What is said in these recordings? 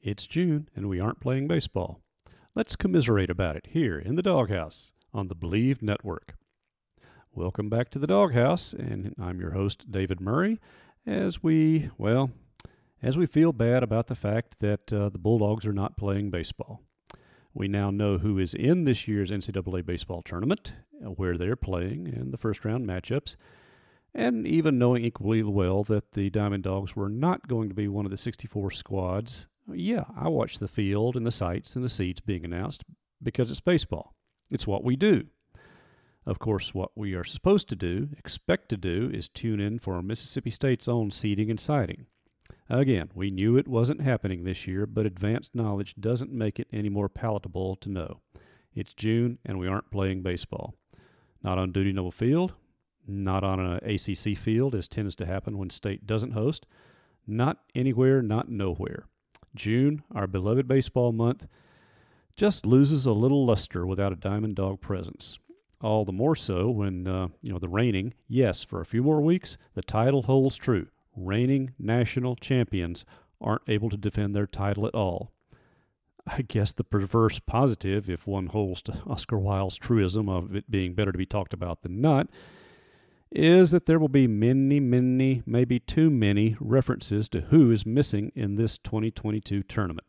It's June and we aren't playing baseball. Let's commiserate about it here in the Dawghouse on the Believe Network. Welcome back to the Dawghouse, and I'm your host, David Murray, as we, well, as we feel bad about the fact that uh, the Bulldogs are not playing baseball. We now know who is in this year's NCAA baseball tournament, uh, where they're playing, and the first round matchups. And even knowing equally well that the Diamond Dogs were not going to be one of the 64 squads, yeah, I watch the field and the sites and the seats being announced because it's baseball. It's what we do. Of course, what we are supposed to do, expect to do, is tune in for Mississippi State's own seeding and siting. Again, we knew it wasn't happening this year, but advanced knowledge doesn't make it any more palatable to know. It's June, and we aren't playing baseball. Not on Dudy Noble Field, not on an ACC field, as tends to happen when state doesn't host, not anywhere, not nowhere. June, our beloved baseball month, just loses a little luster without a Diamond Dog presence. All the more so when, uh, you know, the reigning, yes, for a few more weeks, the title holds true reigning national champions aren't able to defend their title at all. I guess the perverse positive, if one holds to Oscar Wilde's truism of it being better to be talked about than not, is that there will be many, many, maybe too many references to who is missing in this 2022 tournament.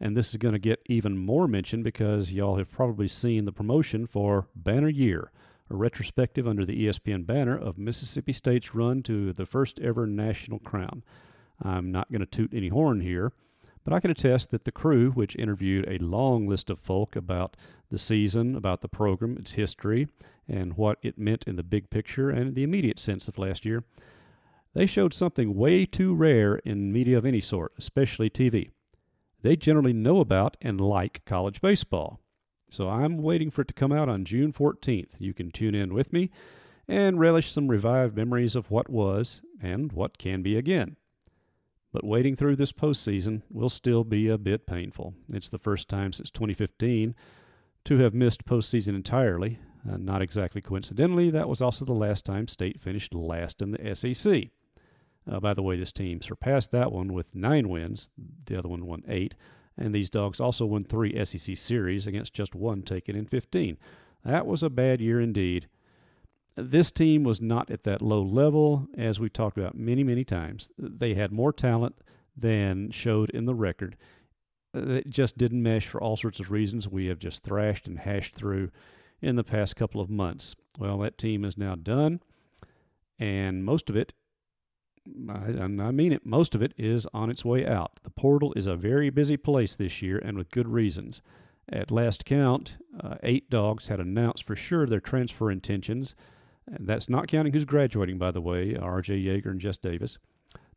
And this is going to get even more mention because y'all have probably seen the promotion for Banner Year, a retrospective under the ESPN banner of Mississippi State's run to the first ever national crown. I'm not going to toot any horn here, but I can attest that the crew, which interviewed a long list of folk about the season, about the program, its history, and what it meant in the big picture and the immediate sense of last year, they showed something way too rare in media of any sort, especially TV. They generally know about and like college baseball. So I'm waiting for it to come out on June 14th. You can tune in with me and relish some revived memories of what was and what can be again. But waiting through this postseason will still be a bit painful. It's the first time since 2015 to have missed postseason entirely. Uh, not exactly coincidentally, that was also the last time State finished last in the SEC. Uh, by the way, this team surpassed that one with nine wins. The other one won eight. And these dogs also won three SEC series against just one taken in 15. That was a bad year indeed. This team was not at that low level, as we've talked about many, many times. They had more talent than showed in the record. It just didn't mesh for all sorts of reasons we have just thrashed and hashed through in the past couple of months. Well, that team is now done, and most of it I, I mean it, most of it is on its way out. The portal is a very busy place this year, and with good reasons. At last count, uh, eight dogs had announced for sure their transfer intentions. And that's not counting who's graduating, by the way, R.J. Yeager and Jess Davis.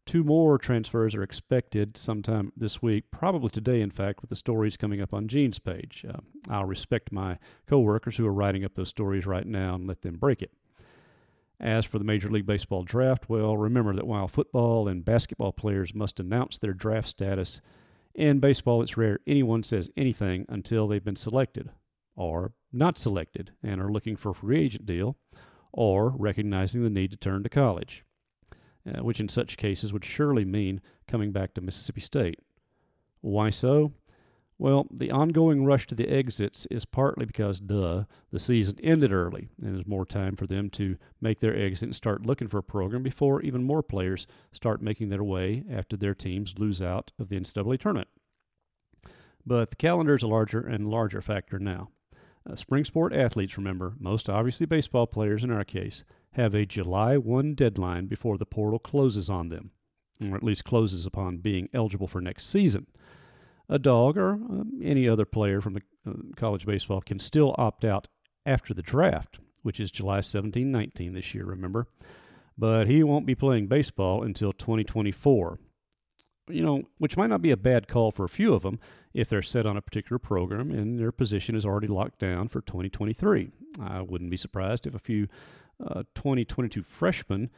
Two more transfers are expected sometime this week, probably today, in fact, with the stories coming up on Gene's page. Uh, I'll respect my coworkers who are writing up those stories right now and let them break it. As for the Major League Baseball draft, well, remember that while football and basketball players must announce their draft status, in baseball it's rare anyone says anything until they've been selected, or not selected, and are looking for a free agent deal, or recognizing the need to turn to college, uh, which in such cases would surely mean coming back to Mississippi State. Why so? Well, the ongoing rush to the exits is partly because, duh, the season ended early, and there's more time for them to make their exit and start looking for a program before even more players start making their way after their teams lose out of the NCAA tournament. But the calendar is a larger and larger factor now. Uh, spring sport athletes, remember, most obviously baseball players in our case, have a July 1 deadline before the portal closes on them, or at least closes upon being eligible for next season a dog or um, any other player from the uh, college baseball can still opt out after the draft, which is July 17 19 this year, remember. But he won't be playing baseball until 2024. You know, which might not be a bad call for a few of them if they're set on a particular program and their position is already locked down for 2023. I wouldn't be surprised if a few uh, 2022 freshmen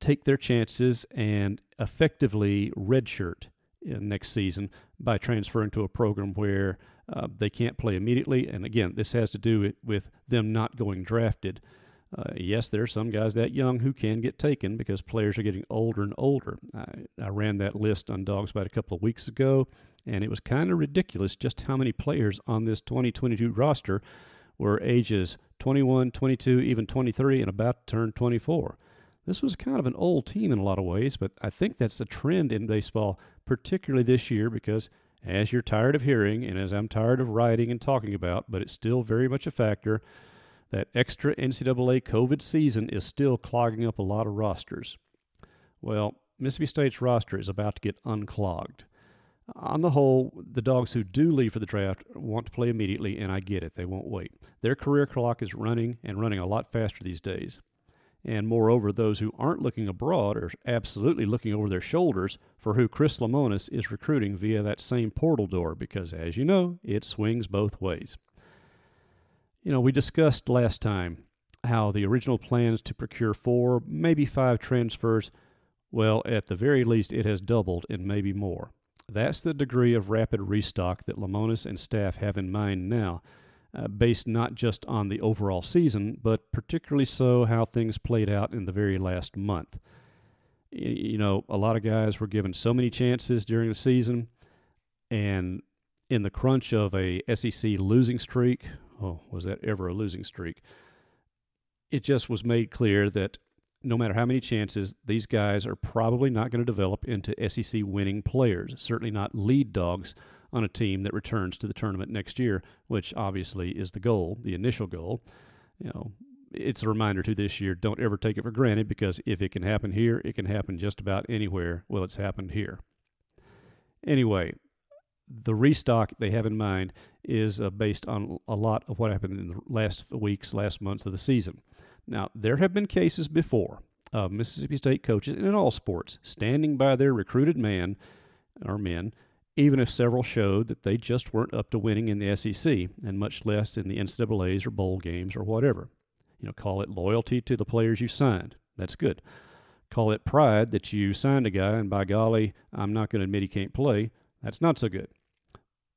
take their chances and effectively redshirt next season by transferring to a program where uh, they can't play immediately. And again, this has to do with, with them not going drafted. Uh, yes, there are some guys that young who can get taken because players are getting older and older. I, I ran that list on Dogs about a couple of weeks ago, and it was kind of ridiculous just how many players on this 2022 roster were ages 21, 22, even 23, and about to turn 24. This was kind of an old team in a lot of ways, but I think that's a trend in baseball, particularly this year, because as you're tired of hearing, and as I'm tired of writing and talking about, but it's still very much a factor that extra NCAA COVID season is still clogging up a lot of rosters. Well, Mississippi State's roster is about to get unclogged. On the whole, the dogs who do leave for the draft want to play immediately, and I get it. They won't wait. Their career clock is running and running a lot faster these days. And moreover, those who aren't looking abroad are absolutely looking over their shoulders for who Chris Lemonis is recruiting via that same portal door, because as you know, it swings both ways. You know, we discussed last time how the original plans to procure four, maybe five transfers, well, at the very least, it has doubled and maybe more. That's the degree of rapid restock that Lemonis and staff have in mind now, uh, based not just on the overall season, but particularly so how things played out in the very last month. You know, a lot of guys were given so many chances during the season, and in the crunch of a SEC losing streak, oh, was that ever a losing streak? It just was made clear that no matter how many chances, these guys are probably not going to develop into SEC winning players, certainly not lead dogs on a team that returns to the tournament next year, which obviously is the goal, the initial goal. You know, it's a reminder to this year don't ever take it for granted because if it can happen here, it can happen just about anywhere. Well, it's happened here. Anyway, the restock they have in mind is uh, based on a lot of what happened in the last weeks, last months of the season. Now, there have been cases before of Mississippi State coaches, and in all sports, standing by their recruited man or men, even if several showed that they just weren't up to winning in the SEC, and much less in the NCAA's or bowl games or whatever. You know, call it loyalty to the players you signed. That's good. Call it pride that you signed a guy, and by golly, I'm not going to admit he can't play. That's not so good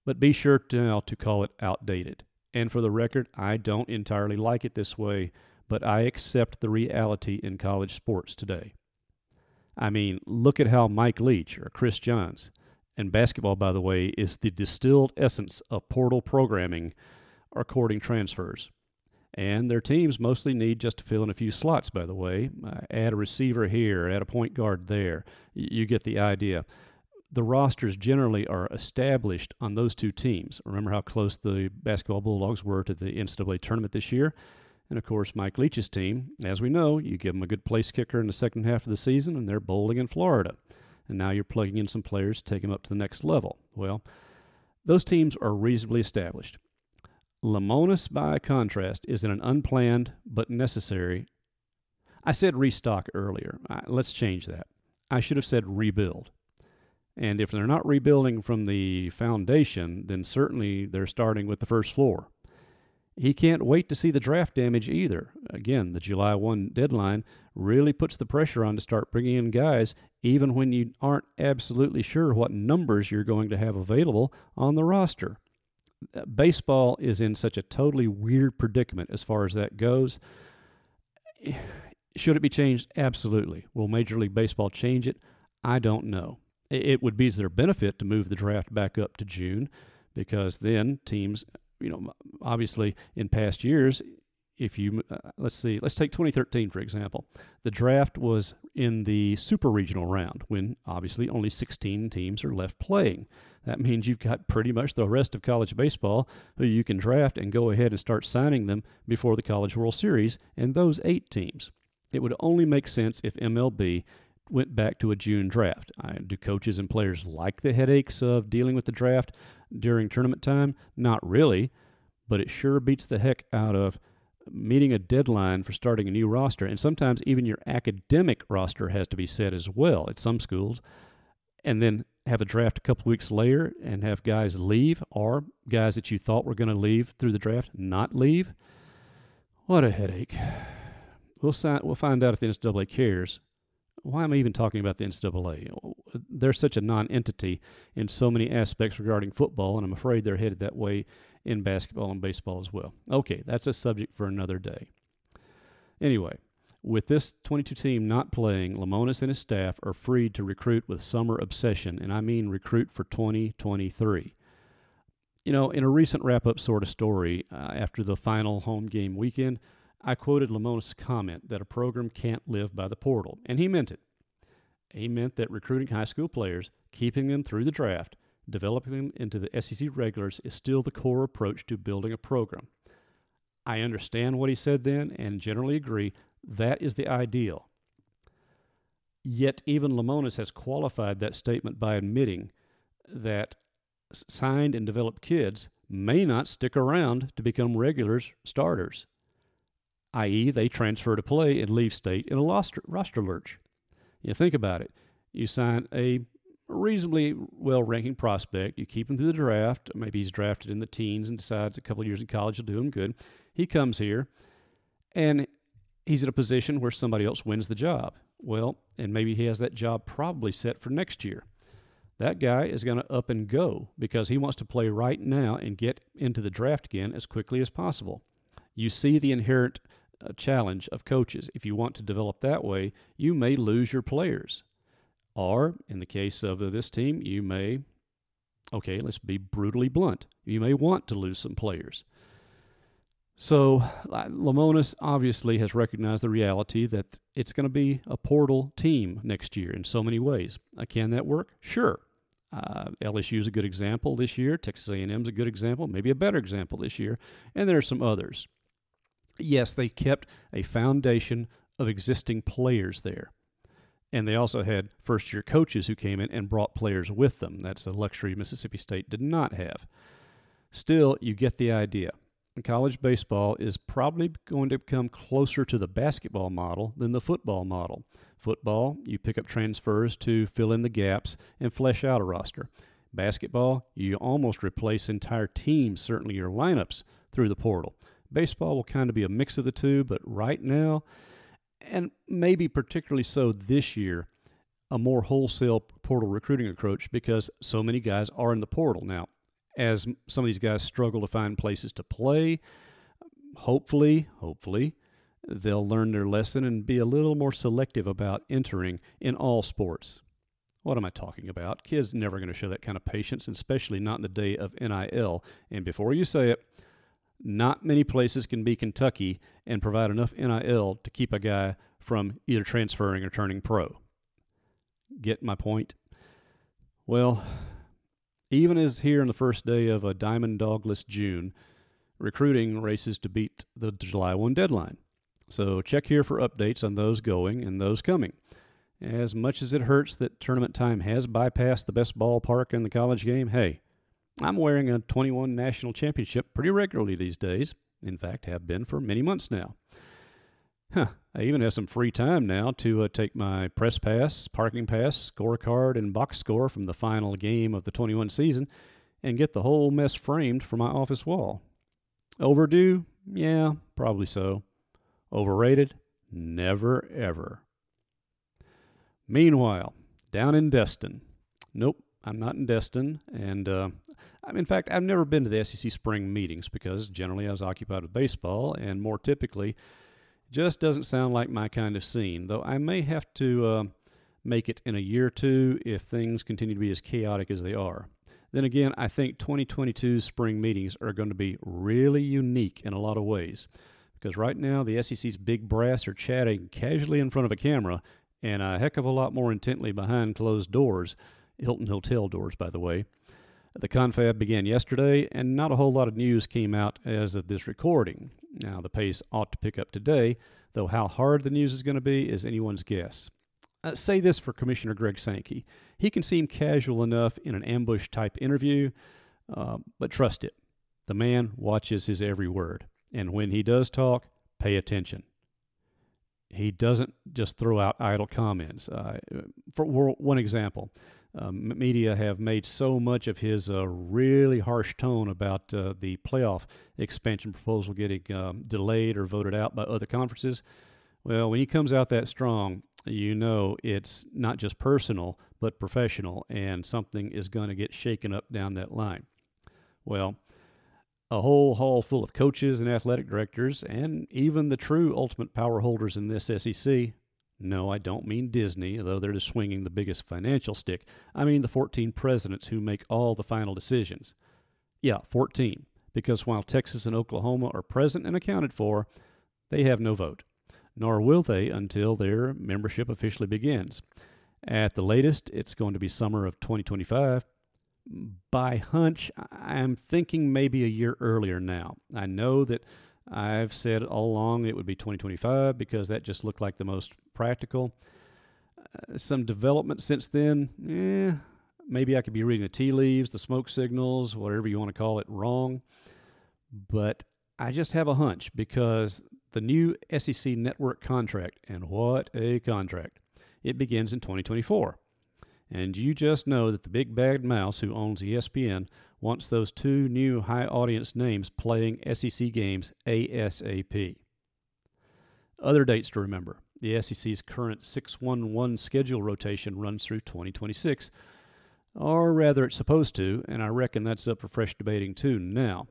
but be sure now to call it outdated. And for the record, I don't entirely like it this way, but I accept the reality in college sports today. I mean, look at how Mike Leach or Chris Jans, and basketball, by the way, is the distilled essence of portal programming or courting transfers. And their teams mostly need just to fill in a few slots, by the way. Uh, add a receiver here, add a point guard there. you get the idea the rosters generally are established on those two teams. Remember how close the basketball Bulldogs were to the NCAA tournament this year? And of course, Mike Leach's team, as we know, you give them a good place kicker in the second half of the season, and they're bowling in Florida. And now you're plugging in some players to take them up to the next level. Well, those teams are reasonably established. Lemonis, by contrast, is in an unplanned but necessary. I said restock earlier. let's change that. I should have said rebuild. And if they're not rebuilding from the foundation, then certainly they're starting with the first floor. He can't wait to see the draft damage either. Again, the July 1 deadline really puts the pressure on to start bringing in guys, even when you aren't absolutely sure what numbers you're going to have available on the roster. Uh, baseball is in such a totally weird predicament as far as that goes. Should it be changed? Absolutely. Will Major League Baseball change it? I don't know it would be to their benefit to move the draft back up to June because then teams, you know, obviously in past years, if you uh, let's see, let's take 2013 for example. The draft was in the super regional round when obviously only 16 teams are left playing. That means you've got pretty much the rest of college baseball who you can draft and go ahead and start signing them before the College World Series and those 8 teams. It would only make sense if MLB went back to a June draft. I, do coaches and players like the headaches of dealing with the draft during tournament time? Not really, but it sure beats the heck out of meeting a deadline for starting a new roster. And sometimes even your academic roster has to be set as well at some schools. And then have a draft a couple weeks later and have guys leave or guys that you thought were going to leave through the draft not leave. What a headache. We'll, sign, we'll find out if the NCAA cares why am I even talking about the NCAA? They're such a non entity in so many aspects regarding football, and I'm afraid they're headed that way in basketball and baseball as well. Okay, that's a subject for another day. Anyway, with this 22 team not playing, Lemonis and his staff are free to recruit with summer obsession, and I mean recruit for 2023. You know, in a recent wrap up sort of story uh, after the final home game weekend, I quoted Lemonis' comment that a program can't live by the portal, and he meant it. He meant that recruiting high school players, keeping them through the draft, developing them into the SEC regulars is still the core approach to building a program. I understand what he said then and generally agree that is the ideal. Yet, even Lemonis has qualified that statement by admitting that signed and developed kids may not stick around to become regulars starters, i.e., they transfer to play and leave state in a roster, roster lurch. You think about it. You sign a reasonably well ranking prospect. You keep him through the draft. Maybe he's drafted in the teens and decides a couple years in college will do him good. He comes here and he's in a position where somebody else wins the job. Well, and maybe he has that job probably set for next year. That guy is going to up and go because he wants to play right now and get into the draft again as quickly as possible. You see the inherent uh, challenge of coaches. If you want to develop that way, you may lose your players. Or, in the case of this team, you may, okay, let's be brutally blunt, you may want to lose some players. So Lemonis obviously has recognized the reality that it's going to be a portal team next year in so many ways. Uh, can that work? Sure. Uh, LSU is a good example this year. Texas A&M is a good example, maybe a better example this year, and there are some others. Yes, they kept a foundation of existing players there. And they also had first year coaches who came in and brought players with them. That's a luxury Mississippi State did not have. Still, you get the idea college baseball is probably going to come closer to the basketball model than the football model. Football, you pick up transfers to fill in the gaps and flesh out a roster. Basketball, you almost replace entire teams, certainly your lineups, through the portal. Baseball will kind of be a mix of the two, but right now, and maybe particularly so this year, a more wholesale portal recruiting approach because so many guys are in the portal. Now, as some of these guys struggle to find places to play. Hopefully, hopefully, they'll learn their lesson and be a little more selective about entering in all sports. What am I talking about? Kids never going to show that kind of patience, especially not in the day of NIL. And before you say it, not many places can be Kentucky and provide enough NIL to keep a guy from either transferring or turning pro. Get my point? Well, even as here in the first day of a diamond dogless June, recruiting races to beat the July 1 deadline. So check here for updates on those going and those coming. As much as it hurts that tournament time has bypassed the best ballpark in the college game, hey, I'm wearing a 21 national championship pretty regularly these days. In fact, have been for many months now. Huh. I even have some free time now to uh, take my press pass, parking pass, scorecard, and box score from the final game of the 21 season and get the whole mess framed for my office wall. Overdue? Yeah, probably so. Overrated? Never, ever. Meanwhile, down in Destin. Nope, I'm not in Destin. And uh, in fact, I've never been to the SEC spring meetings because generally I was occupied with baseball, and more typically, just doesn't sound like my kind of scene, though I may have to uh, make it in a year or two if things continue to be as chaotic as they are. Then again, I think 2022's spring meetings are going to be really unique in a lot of ways. Because right now, the SEC's big brass are chatting casually in front of a camera and a heck of a lot more intently behind closed doors, Hilton Hotel doors, by the way. The confab began yesterday, and not a whole lot of news came out as of this recording. Now, the pace ought to pick up today, though how hard the news is going to be is anyone's guess. Uh, say this for Commissioner Greg Sankey. He can seem casual enough in an ambush type interview, uh, but trust it. The man watches his every word. And when he does talk, pay attention. He doesn't just throw out idle comments. Uh, for one example, um, media have made so much of his uh, really harsh tone about uh, the playoff expansion proposal getting um, delayed or voted out by other conferences. Well, when he comes out that strong, you know it's not just personal, but professional, and something is going to get shaken up down that line. Well, a whole hall full of coaches and athletic directors, and even the true ultimate power holders in this SEC. No, I don't mean Disney, though they're just swinging the biggest financial stick. I mean the 14 presidents who make all the final decisions. Yeah, 14, because while Texas and Oklahoma are present and accounted for, they have no vote, nor will they until their membership officially begins. At the latest, it's going to be summer of 2025. By hunch, I'm thinking maybe a year earlier now. I know that I've said all along it would be 2025 because that just looked like the most practical. Uh, some development since then, eh, maybe I could be reading the tea leaves, the smoke signals, whatever you want to call it, wrong. But I just have a hunch because the new SEC network contract, and what a contract, it begins in 2024. And you just know that the big bad mouse who owns ESPN wants those two new high audience names playing SEC games ASAP. Other dates to remember the SEC's current 611 schedule rotation runs through 2026, or rather, it's supposed to, and I reckon that's up for fresh debating too now.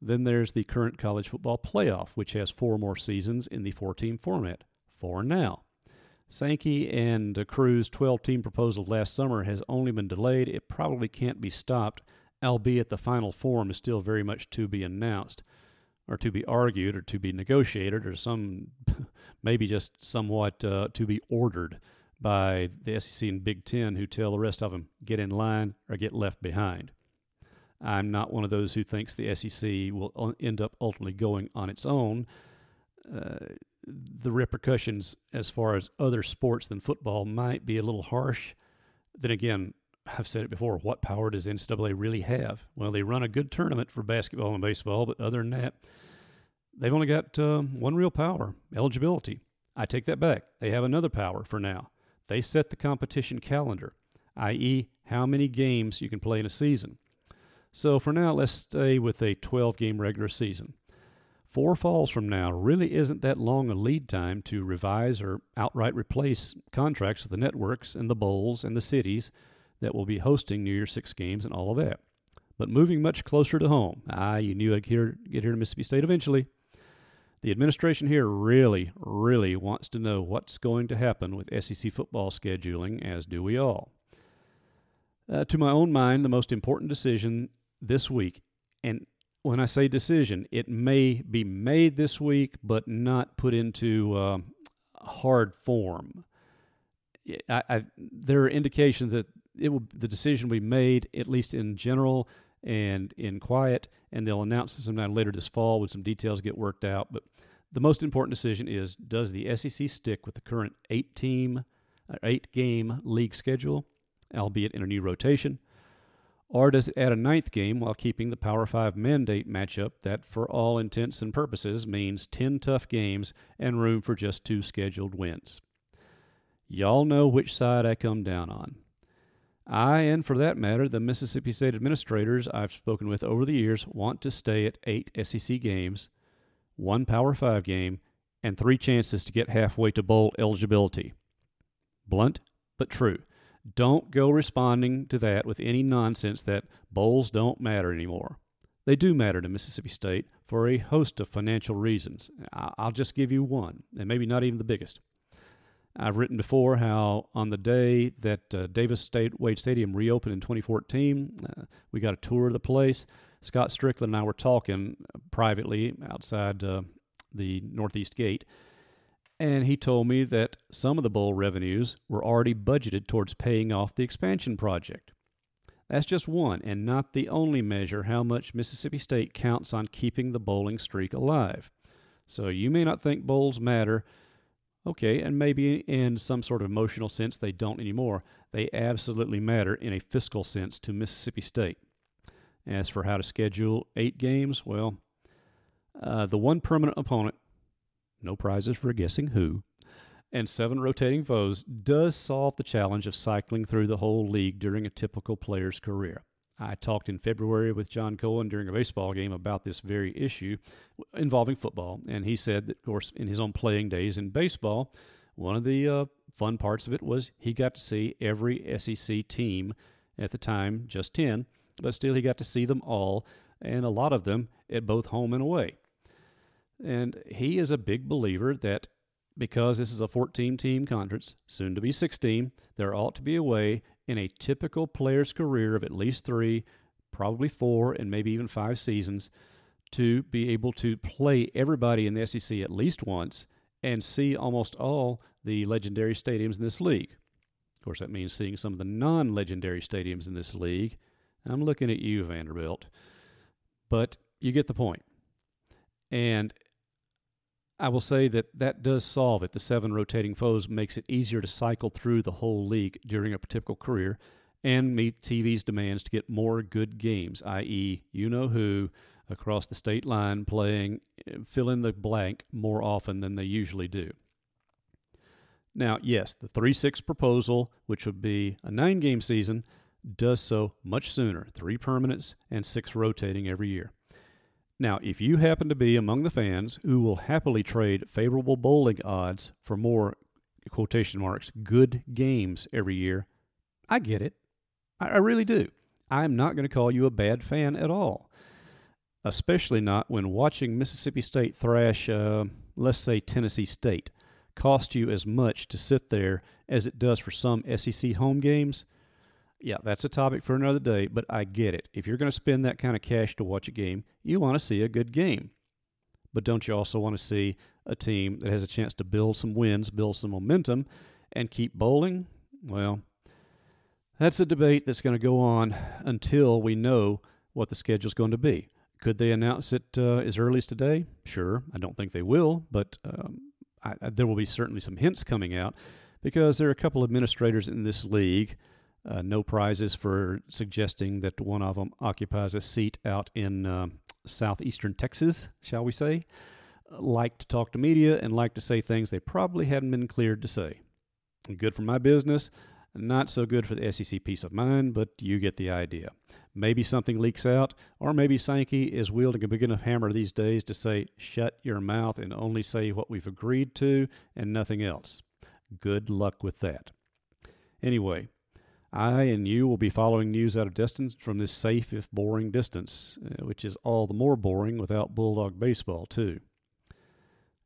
Then there's the current college football playoff, which has four more seasons in the four team format. For now. Sankey and Crew's 12 team proposal last summer has only been delayed. It probably can't be stopped, albeit the final form is still very much to be announced, or to be argued, or to be negotiated, or some maybe just somewhat uh, to be ordered by the SEC and Big Ten, who tell the rest of them get in line or get left behind. I'm not one of those who thinks the SEC will end up ultimately going on its own. Uh, the repercussions as far as other sports than football might be a little harsh. Then again, I've said it before. What power does NCAA really have? Well, they run a good tournament for basketball and baseball, but other than that, they've only got uh, one real power eligibility. I take that back. They have another power for now. They set the competition calendar, i.e., how many games you can play in a season. So for now, let's stay with a 12 game regular season. Four falls from now really isn't that long a lead time to revise or outright replace contracts with the networks and the bowls and the cities that will be hosting New Year's Six games and all of that. But moving much closer to home, ah, you knew I'd get here to Mississippi State eventually. The administration here really, really wants to know what's going to happen with SEC football scheduling, as do we all. Uh, to my own mind, the most important decision this week, and when I say decision, it may be made this week, but not put into uh, hard form. I, I, there are indications that it will the decision will be made at least in general and in quiet, and they'll announce it sometime later this fall when some details get worked out. But the most important decision is: Does the SEC stick with the current eight team, uh, eight game league schedule, albeit in a new rotation? Or does it add a ninth game while keeping the Power 5 mandate matchup that, for all intents and purposes, means 10 tough games and room for just two scheduled wins? Y'all know which side I come down on. I, and for that matter, the Mississippi State administrators I've spoken with over the years, want to stay at eight SEC games, one Power 5 game, and three chances to get halfway to bowl eligibility. Blunt, but true. Don't go responding to that with any nonsense that bowls don't matter anymore. They do matter to Mississippi State for a host of financial reasons. I'll just give you one, and maybe not even the biggest. I've written before how on the day that uh, Davis State Wade Stadium reopened in 2014, uh, we got a tour of the place. Scott Stricklin and I were talking privately outside uh, the Northeast Gate, and he told me that some of the bowl revenues were already budgeted towards paying off the expansion project. That's just one, and not the only measure how much Mississippi State counts on keeping the bowling streak alive. So you may not think bowls matter. Okay, and maybe in some sort of emotional sense they don't anymore. They absolutely matter in a fiscal sense to Mississippi State. As for how to schedule eight games, well, uh, the one permanent opponent no prizes for guessing who, and seven rotating foes does solve the challenge of cycling through the whole league during a typical player's career. I talked in February with John Cohen during a baseball game about this very issue involving football, and he said that, of course, in his own playing days in baseball, one of the uh, fun parts of it was he got to see every SEC team at the time, just 10, but still he got to see them all and a lot of them at both home and away. And he is a big believer that because this is a 14 team conference, soon to be 16, there ought to be a way in a typical player's career of at least three, probably four, and maybe even five seasons to be able to play everybody in the SEC at least once and see almost all the legendary stadiums in this league. Of course, that means seeing some of the non legendary stadiums in this league. I'm looking at you, Vanderbilt. But you get the point. And I will say that that does solve it. The seven rotating foes makes it easier to cycle through the whole league during a typical career and meet TV's demands to get more good games, i.e., you know who across the state line playing eh, fill in the blank more often than they usually do. Now, yes, the 3 6 proposal, which would be a nine game season, does so much sooner three permanents and six rotating every year. Now, if you happen to be among the fans who will happily trade favorable bowling odds for more quotation marks good games every year, I get it. I, I really do. I'm not going to call you a bad fan at all, especially not when watching Mississippi State thrash, uh, let's say Tennessee State, cost you as much to sit there as it does for some SEC home games yeah, that's a topic for another day, but I get it. If you're going to spend that kind of cash to watch a game, you want to see a good game. But don't you also want to see a team that has a chance to build some wins, build some momentum, and keep bowling? Well, that's a debate that's going to go on until we know what the schedule is going to be. Could they announce it uh, as early as today? Sure. I don't think they will, but um, I, there will be certainly some hints coming out because there are a couple administrators in this league uh, no prizes for suggesting that one of them occupies a seat out in uh, southeastern Texas, shall we say. Like to talk to media and like to say things they probably hadn't been cleared to say. Good for my business, not so good for the SEC peace of mind, but you get the idea. Maybe something leaks out, or maybe Sankey is wielding a big enough hammer these days to say, shut your mouth and only say what we've agreed to and nothing else. Good luck with that. Anyway, I and you will be following news out of Destin from this safe, if boring, distance, uh, which is all the more boring without Bulldog baseball, too.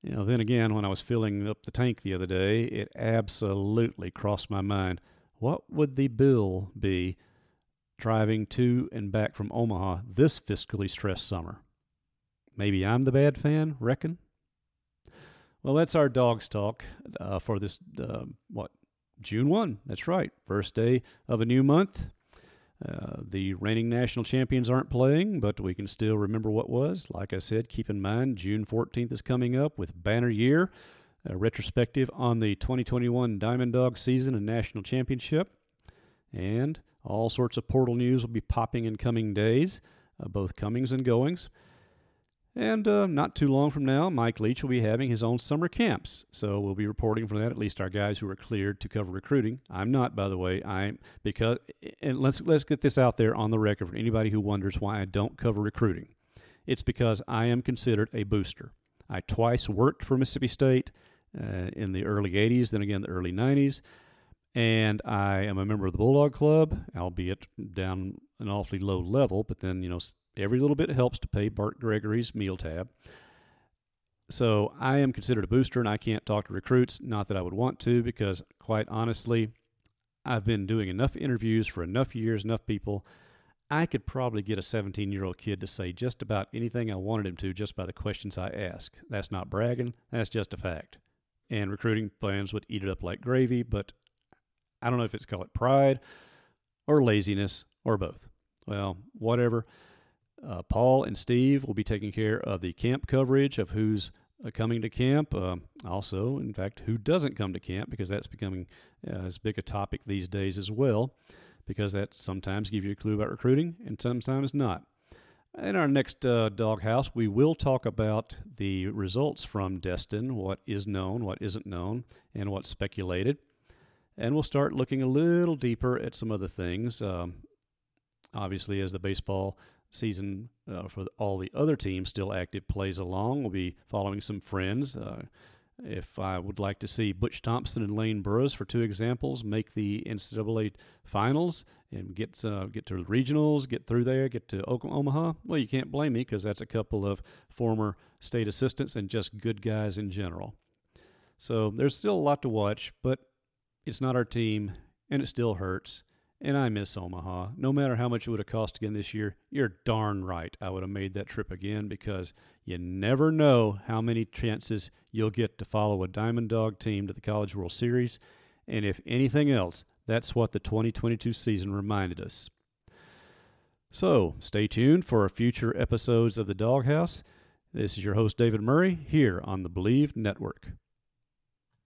You know, then again, when I was filling up the tank the other day, it absolutely crossed my mind what would the bill be driving to and back from Omaha this fiscally stressed summer? Maybe I'm the bad fan, reckon? Well, that's our dogs talk uh, for this, uh, what, June 1. That's right. First day of a new month. Uh, the reigning national champions aren't playing, but we can still remember what was. Like I said, keep in mind June 14th is coming up with Banner Year, a retrospective on the 2021 Diamond Dog season and national championship. And all sorts of portal news will be popping in coming days, uh, both comings and goings. And uh, not too long from now, Mike Leach will be having his own summer camps. So we'll be reporting from that. At least our guys who are cleared to cover recruiting. I'm not, by the way. I'm because and let's let's get this out there on the record for anybody who wonders why I don't cover recruiting. It's because I am considered a booster. I twice worked for Mississippi State uh, in the early '80s, then again the early '90s, and I am a member of the Bulldog Club, albeit down an awfully low level. But then you know Every little bit helps to pay Bart Gregory's meal tab. So I am considered a booster and I can't talk to recruits. Not that I would want to, because quite honestly, I've been doing enough interviews for enough years, enough people. I could probably get a 17 year old kid to say just about anything I wanted him to just by the questions I ask. That's not bragging, that's just a fact. And recruiting plans would eat it up like gravy, but I don't know if it's called pride or laziness or both. Well, whatever. Uh, Paul and Steve will be taking care of the camp coverage of who's uh, coming to camp. Uh, also, in fact, who doesn't come to camp because that's becoming uh, as big a topic these days as well, because that sometimes gives you a clue about recruiting and sometimes not. In our next uh, Dawghouse, we will talk about the results from Destin, what is known, what isn't known, and what's speculated. And we'll start looking a little deeper at some other things. Um, obviously, as the baseball season uh, for all the other teams still active plays along. We'll be following some friends. Uh, If I would like to see Butch Thompson and Lane Burroughs, for two examples, make the NCAA finals and get uh, get to the regionals, get through there, get to Omaha, well, you can't blame me because that's a couple of former state assistants and just good guys in general. So there's still a lot to watch, but it's not our team, and it still hurts. And I miss Omaha. No matter how much it would have cost again this year, you're darn right I would have made that trip again because you never know how many chances you'll get to follow a Diamond Dog team to the College World Series. And if anything else, that's what the 2022 season reminded us. So stay tuned for future episodes of The Dawghouse. This is your host, David Murray, here on the Believe Network.